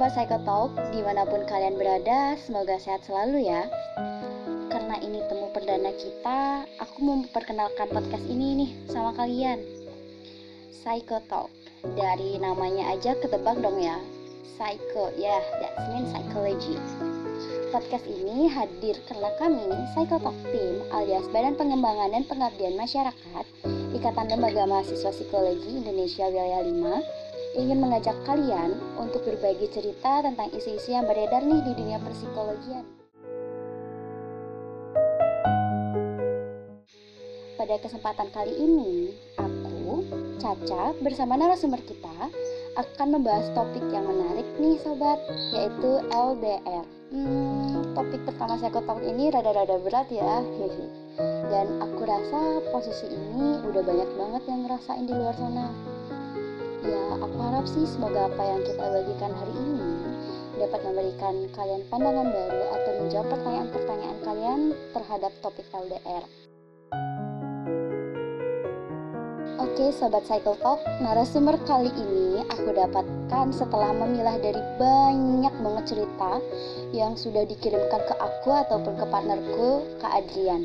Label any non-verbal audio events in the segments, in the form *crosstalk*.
Sobat Psychotalk, di mana pun kalian berada, semoga sehat selalu ya. Karena ini temu perdana kita, aku mau memperkenalkan podcast ini nih sama kalian. Psychotalk, dari namanya aja ketebak dong ya. Psycho, ya, yeah, that means psychology. Podcast ini hadir karena kami, Psychotalk Team alias Badan Pengembangan dan Pengabdian Masyarakat, Ikatan Lembaga Mahasiswa Psikologi Indonesia Wilayah 5, ingin mengajak kalian untuk berbagi cerita tentang isu-isu yang beredar nih di dunia persikologian. Pada kesempatan kali ini, aku, Caca, bersama narasumber kita akan membahas topik yang menarik nih sobat, yaitu LDR. Hmm, topik pertama saya tahun ini rada-rada berat ya, hehe. Dan aku rasa posisi ini udah banyak banget yang ngerasain di luar sana. Ya, aku harap sih semoga apa yang kita bagikan hari ini dapat memberikan kalian pandangan baru atau menjawab pertanyaan-pertanyaan kalian terhadap topik LDR. Oke Sobat Cycle Talk, narasumber kali ini aku dapatkan setelah memilah dari banyak banget cerita yang sudah dikirimkan ke aku ataupun ke partnerku, Kak Adrian.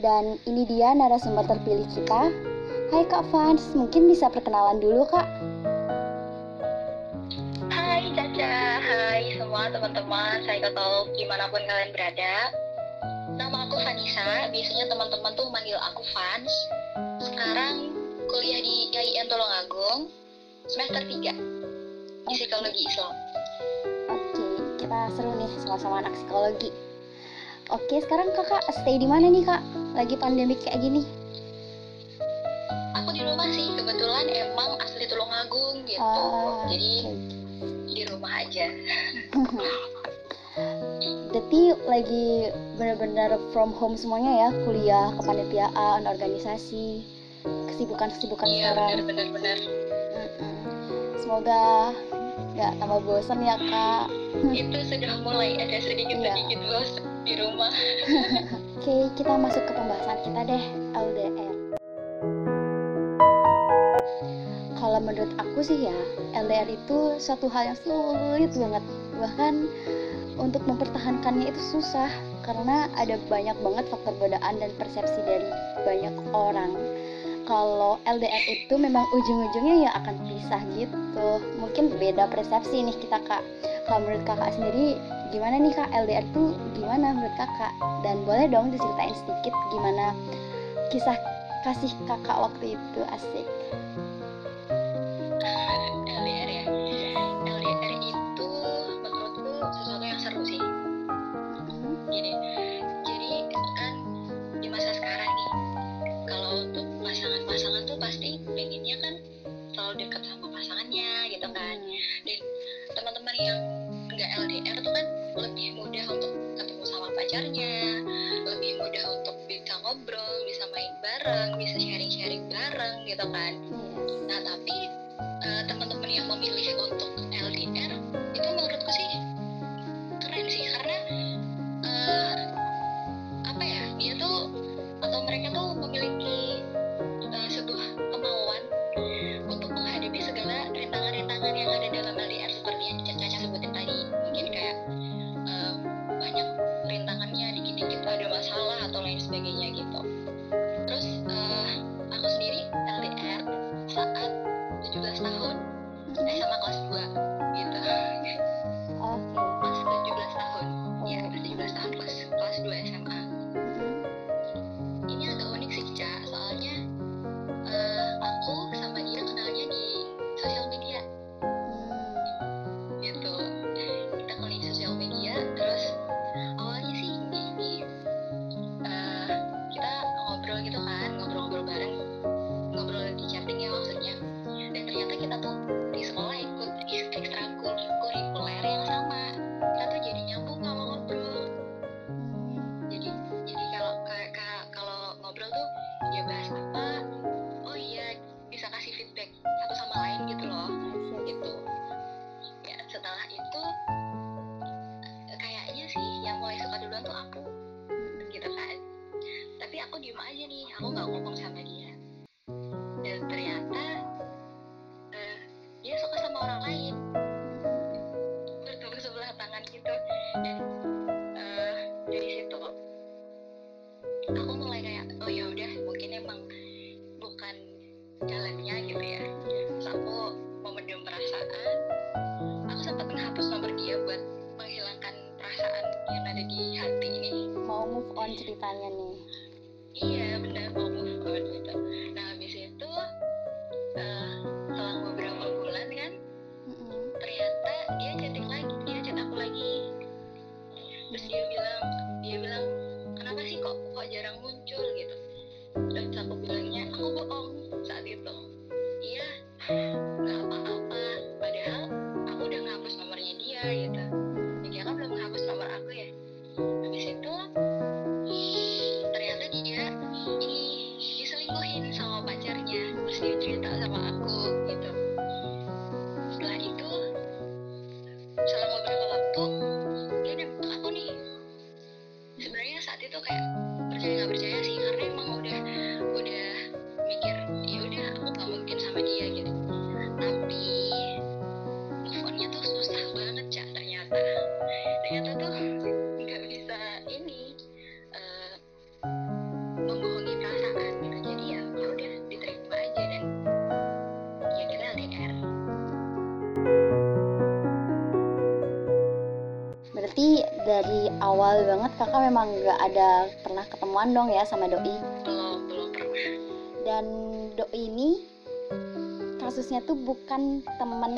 Dan ini dia narasumber terpilih kita. Hai Kak Fans, mungkin bisa perkenalan dulu Kak? Hai Caca, hai semua teman-teman Cycle Talk di mana pun kalian berada. Nama aku Vanessa, biasanya teman-teman tuh manggil aku Fans. Sekarang kuliah di IAIN Tulungagung semester 3 di psikologi Islam. Oke, kita seru nih sama-sama anak psikologi. Oke, sekarang kakak stay di mana nih kak? Lagi pandemi kayak gini? Aku di rumah sih, kebetulan emang asli Tulungagung gitu. Uh, Jadi okay. di rumah aja. *laughs* Jadi lagi benar-benar from home semuanya ya, kuliah, kepanitiaan, organisasi kesibukan-kesibukan iya, sekarang. benar benar Semoga nggak tambah bosan ya kak. Itu sudah mulai ada sedikit-sedikit iya. bosan di rumah. *laughs* Oke, kita masuk ke pembahasan kita deh LDR. Kalau menurut aku sih ya, LDR itu suatu hal yang sulit banget. Bahkan untuk mempertahankannya itu susah karena ada banyak banget faktor godaan dan persepsi dari banyak orang. Kalau LDR itu memang ujung-ujungnya ya akan pisah gitu. Mungkin beda persepsi nih kita kak. Kalau menurut kakak sendiri gimana nih kak? LDR itu gimana menurut kakak? Dan boleh dong diceritain sedikit gimana kisah kasih kakak waktu itu asik pasti pengennya kan selalu dekat sama pasangannya gitu kan. Dan teman-teman yang nggak LDR tuh kan lebih mudah untuk ketemu sama pacarnya lebih mudah untuk bisa ngobrol bisa main bareng bisa sharing-sharing bareng gitu kan. Nah tapi uh, teman-teman yang memilih untuk LDR aja nih aku nggak ngomong LDR berarti dari awal banget kakak memang nggak ada pernah ketemuan dong ya sama doi? Belum belum pernah. Dan doi ini kasusnya tuh bukan temen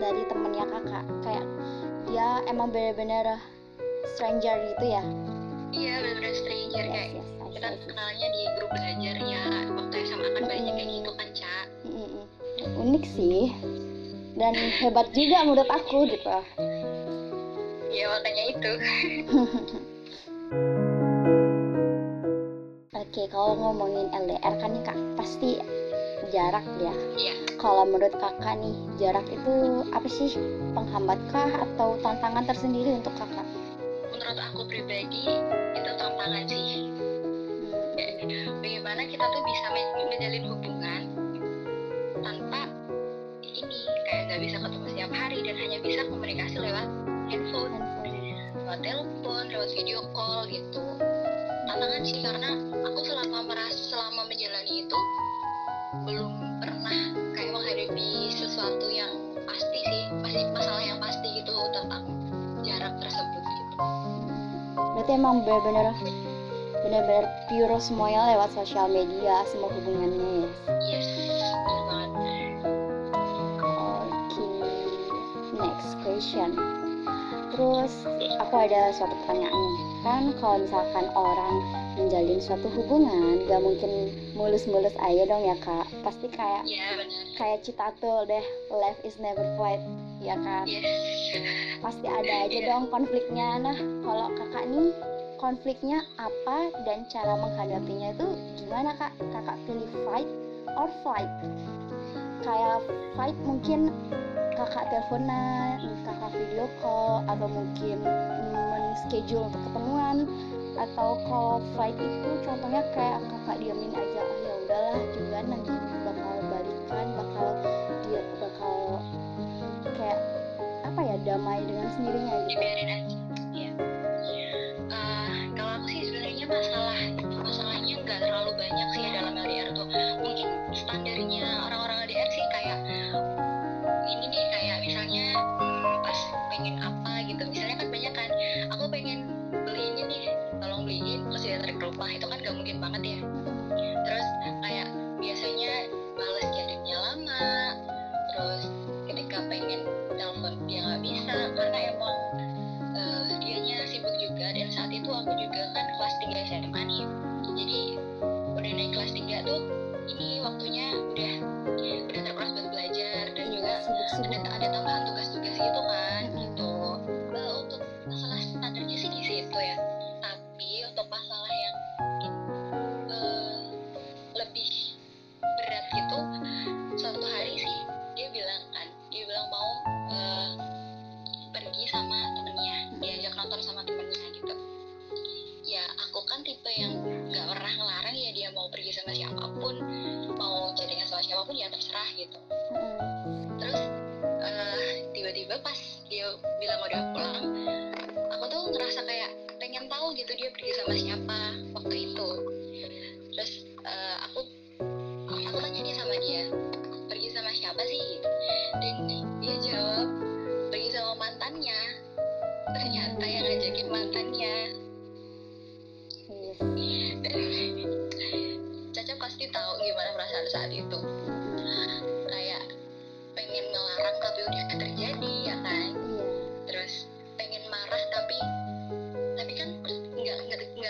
dari temennya kakak. Kayak dia emang bener-bener stranger gitu ya? Iya bener-bener stranger. Kayak yes, yes, kita kenalnya di grup belajar ya waktu SMA kan banyak kayak gitu kan cak. Unik sih. Dan hebat juga menurut aku gitu. Ya makanya itu. *laughs* Oke kalau ngomongin LDR kan nih kak pasti jarak ya. Iya. Kalau menurut kakak nih jarak itu apa sih? Penghambat kah atau tantangan tersendiri untuk kakak? Menurut aku pribadi itu tantangan sih. Hmm, bagaimana kita tuh bisa men- menjalin hubungan nggak bisa ketemu setiap hari dan hanya bisa komunikasi lewat handphone. Lewat telepon lewat video call gitu. Tantangan sih karena aku selama merasa selama menjalani itu belum pernah kayak menghadapi sesuatu yang pasti sih pasti masalah yang pasti gitu tentang jarak tersebut gitu. Berarti emang bener-bener bener-bener pure semuanya lewat sosial media semua hubungannya ya? Yes question. Terus aku ada suatu pertanyaan nih. Kan kalau misalkan orang menjalin suatu hubungan, gak mungkin mulus-mulus aja dong ya kak. Pasti kayak ya benar kayak citatul deh, life is never flat, ya kan? yes Pasti ada aja dong konfliknya. Nah, kalau kakak nih konfliknya apa dan cara menghadapinya itu gimana kak? Kakak pilih fight or flight? Kayak fight mungkin kakak teleponan, kakak video call, atau mungkin men-schedule untuk ketemuan atau kalau flight itu contohnya kayak kakak diamin aja ah ya udahlah juga nanti bakal balikan bakal dia bakal kayak apa ya damai dengan sendirinya gitu. Dibiarin aja ya Eh, kalau aku sih sebenarnya masalah masalahnya nggak terlalu banyak sih dalam LDR tuh. Mungkin standarnya orang-orang LDR sih kayak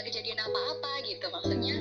kejadian apa-apa gitu. Maksudnya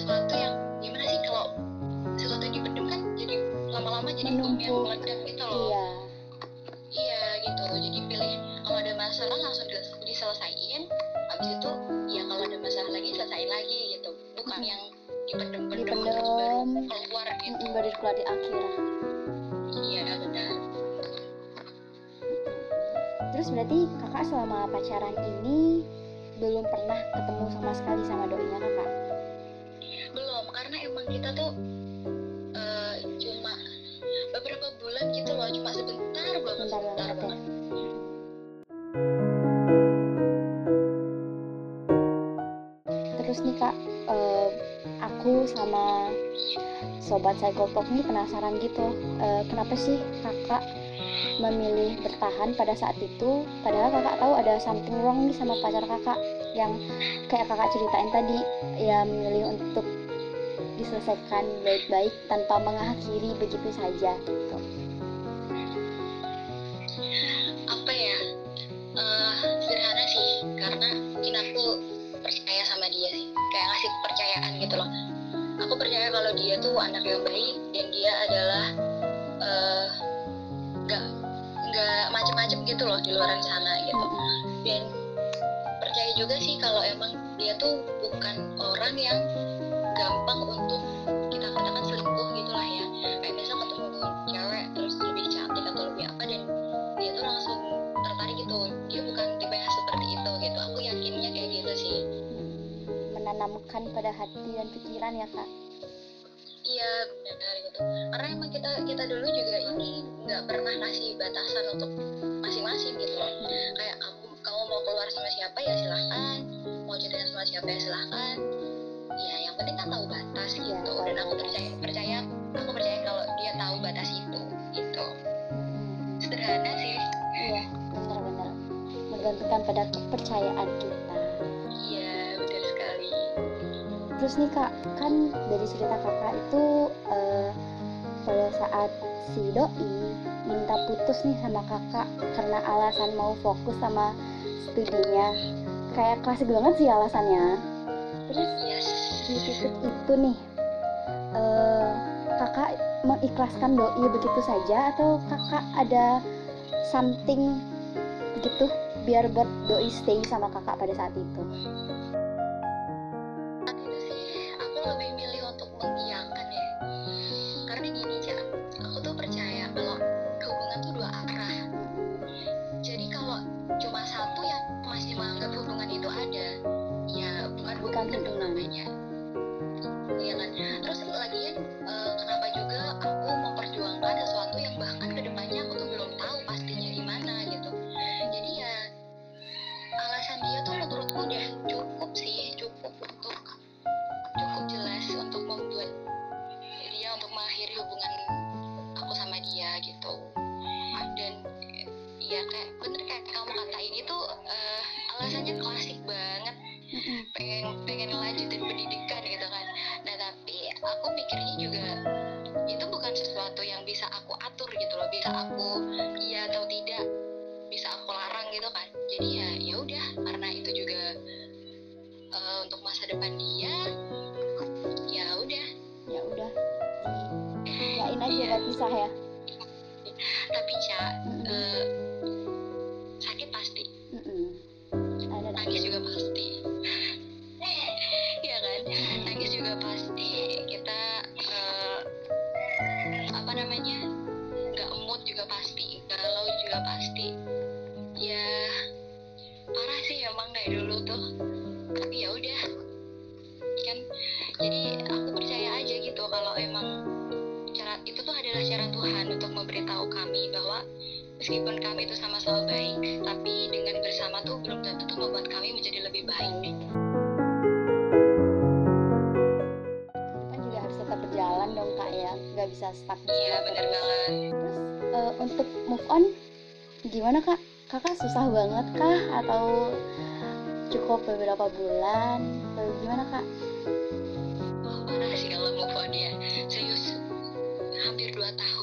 sesuatu yang gimana sih kalau sesuatu yang dipendam kan jadi lama-lama jadi bom yang meledak gitu loh. Iya. Iya gitu jadi pilih kalau ada masalah langsung diselesaikan habis itu ya kalau ada masalah lagi selesai lagi gitu. Bukan yang dipendam-pendam terus baru keluar gitu. Baru keluar di akhir. Iya, terus berarti kakak selama pacaran ini belum pernah ketemu sama sekali sama doinya kakak? Sobat psikopop nih penasaran gitu. Eh, kenapa sih kakak memilih bertahan pada saat itu? Padahal kakak tahu ada something wrong nih sama pacar kakak yang kayak kakak ceritain tadi. Ya memilih untuk diselesaikan baik-baik tanpa mengakhiri begitu saja gitu. Percaya kalau dia tuh anak yang baik dan dia adalah eh, nggak macem-macem gitu loh di luar sana gitu. Dan percaya juga sih kalau emang dia tuh bukan orang yang gampang untuk kita katakan selingkuh gitu lah ya. Kayak misal ketemu cewek terus lebih cantik atau lebih apa dan dia tuh langsung tertarik gitu. Dia bukan tipe yang seperti itu gitu. Aku yakinnya kayak gitu sih. Menanamkan pada hati dan pikiran ya kak iya benar gitu. Karena emang kita kita dulu juga ini nggak pernah kasih batasan untuk masing-masing gitu loh. Kayak kamu kamu mau keluar sama siapa ya silahkan. Mau cerita sama siapa ya silahkan. Ya yang penting kan tahu batas Iya, gitu. Dan aku percaya percaya aku percaya kalau dia tahu batas itu gitu. Mm-mm. sederhana sih. Iya, benar-benar. Menggantungkan pada kepercayaan kita. Terus nih kak, kan dari cerita kakak itu eh, pada saat si doi minta putus nih sama kakak karena alasan mau fokus sama studinya, kayak klasik banget sih alasannya. Terus di titik itu nih, eh, kakak mengikhlaskan doi begitu saja atau kakak ada something gitu biar buat doi stay sama kakak pada saat itu? Lebih milih bisa stuck iya bener terus. banget Terus eh, untuk move on gimana kak? Kakak susah banget kah atau cukup beberapa bulan? Atau gimana kak? oh, parah sih kalau move on ya serius hampir 2 tahun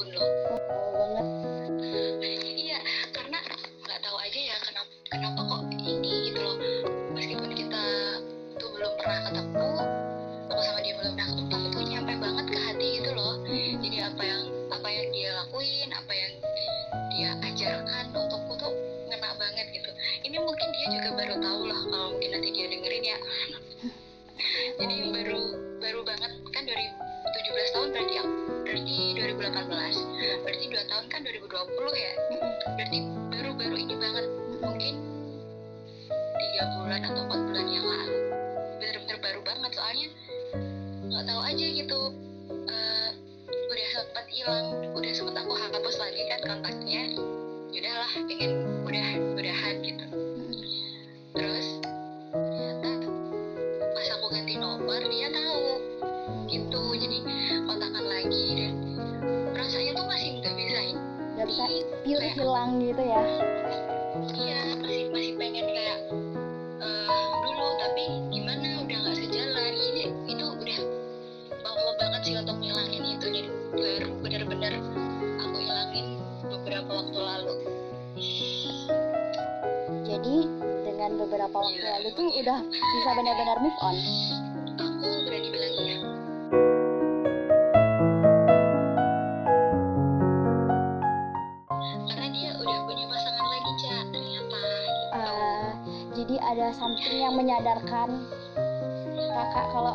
bisa pure hilang gitu ya? Iya masih masih pengen kayak eh, dulu tapi gimana? Udah nggak sejalan. Ini itu udah lama banget sih untuk ngilangin itu. Dan baru bener-bener aku hilangin beberapa waktu lalu. Jadi dengan beberapa waktu Gila. lalu tuh udah bisa benar-benar move on menyadarkan kakak kalau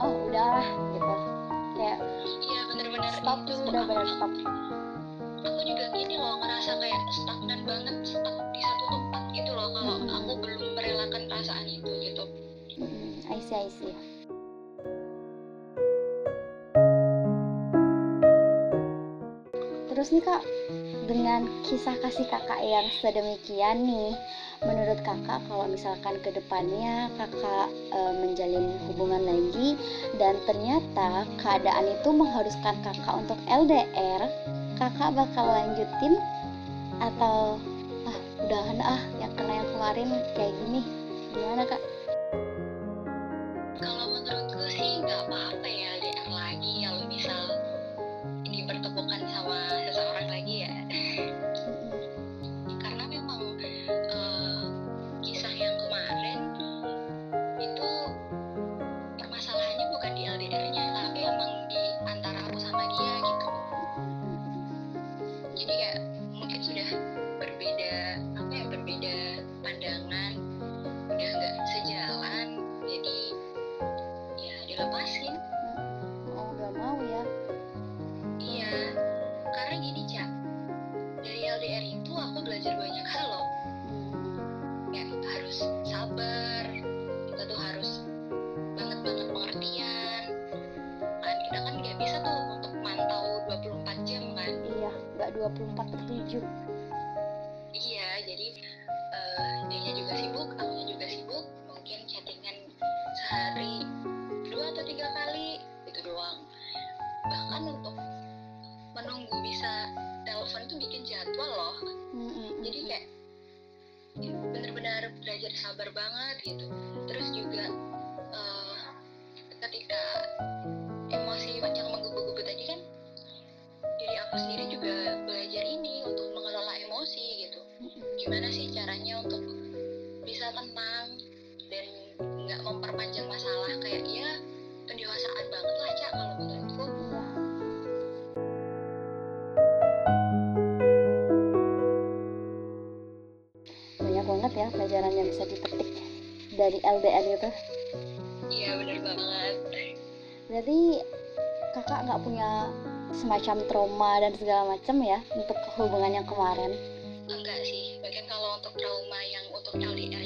oh udahlah gitu. Kayak iya bener-bener stop itu. udah aku, benar stop. aku juga gini loh ngerasa kayak stagnan banget stuck di satu tempat gitu loh kalau Mm-mm. aku belum merelakan perasaan itu gitu. Mm, I see I see. Terus nih kak dengan kisah kasih kakak yang sedemikian nih menurut kakak kalau misalkan ke depannya kakak eh, menjalin hubungan lagi dan ternyata keadaan itu mengharuskan kakak untuk LDR kakak bakal lanjutin atau ah udahan ah yang kena yang kemarin kayak gini? Gimana kak itu doang. Bahkan untuk menunggu bisa telepon tuh bikin jadwal loh. Hmm, jadi kayak ya, benar-benar belajar sabar banget gitu. Terus juga eh, ketika emosi yang menggebu-gebu tadi kan diri aku sendiri juga belajar ini untuk mengelola emosi gitu. Gimana sih caranya untuk bisa tenang dan nggak memperpanjang masalah pelajaran yang bisa dipetik dari LDR itu. Iya bener banget. Berarti kakak nggak punya semacam trauma dan segala macam ya untuk hubungan yang kemarin? Enggak sih. Bahkan kalau untuk trauma yang untuk LDR-nya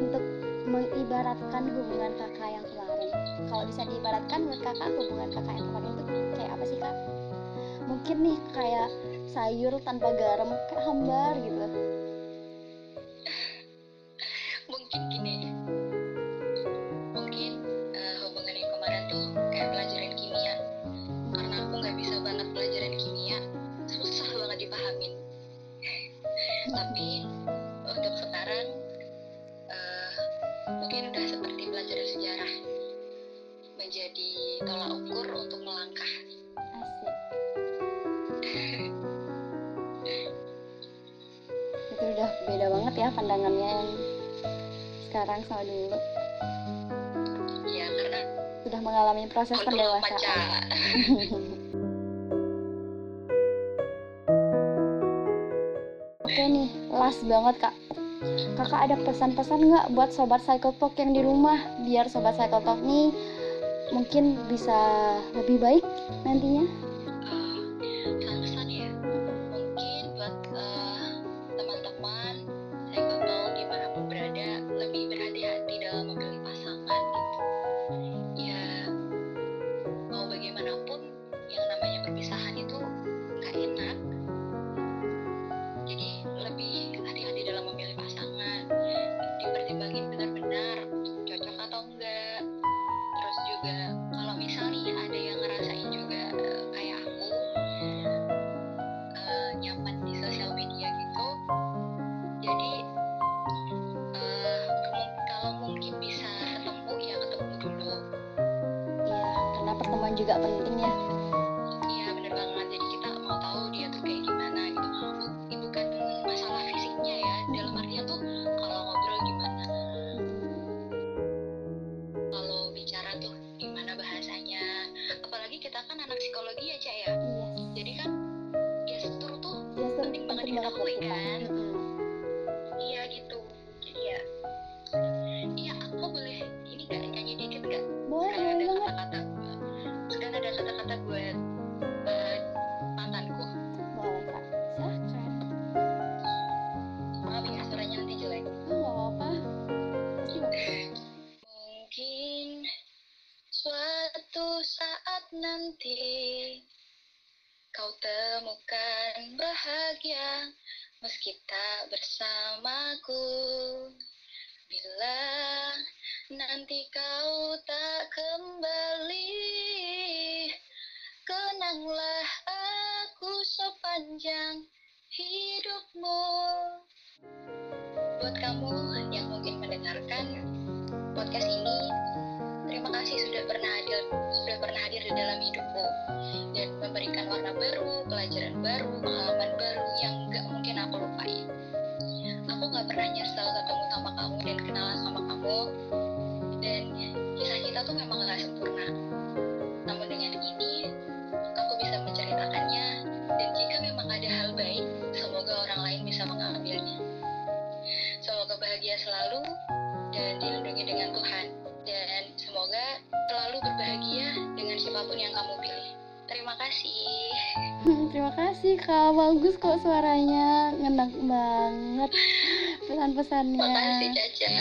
untuk mengibaratkan hubungan kakak yang kemarin. Kalau bisa diibaratkan menurut kakak hubungan kakak yang kemarin itu kayak apa sih kak? Mungkin nih kayak sayur tanpa garam kayak hambar gitu sekarang sama dulu. Ya karena sudah mengalami proses pendewasaan. Oke nih, last banget kak. Kakak ada pesan-pesan nggak buat sobat Cycle Talk yang di rumah? Biar sobat Cycle Talk nih mungkin bisa lebih baik nantinya? Eh, pesan-pesan ya siapa pun yang kamu pilih. Terima kasih. *laughs* Terima kasih kak, bagus kok suaranya, ngenak banget pesan-pesannya. makasih Caca.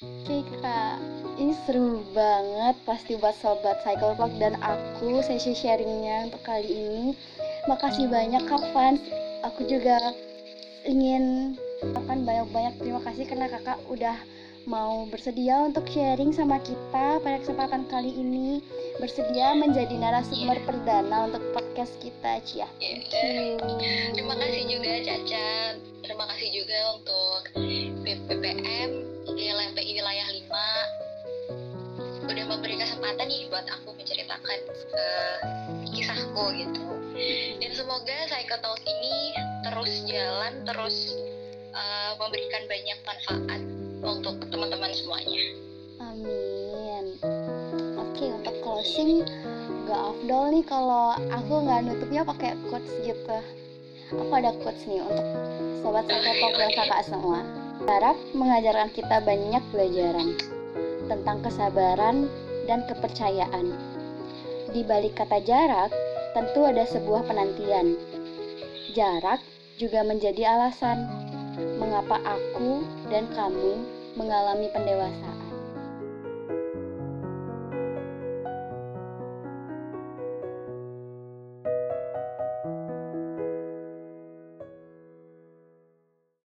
Oke kak, ini seru banget pasti buat sobat Cycle Talk dan aku sesi sharingnya untuk kali ini. Makasih banyak kak fans, aku juga ingin ucapkan banyak-banyak. Terima kasih karena kakak udah mau bersedia untuk sharing sama kita pada kesempatan kali ini? Bersedia menjadi narasumber perdana untuk podcast kita Cia. You. terima kasih juga Caca terima kasih juga untuk BPPM LMPI wilayah 5 udah memberi kesempatan nih buat aku menceritakan eh, kisahku gitu. Dan semoga Cycle Talk ini terus jalan terus eh, memberikan banyak manfaat untuk teman-teman semuanya Amin. Oke, untuk closing gak afdol nih kalau aku nggak nutupnya pakai quotes gitu. Aku ada quotes nih untuk sobat Cycle dan *laughs* kakak semua. Jarak mengajarkan kita banyak pelajaran tentang kesabaran dan kepercayaan. Di balik kata jarak, tentu ada sebuah penantian. Jarak juga menjadi alasan mengapa aku dan kamu mengalami pendewasaan.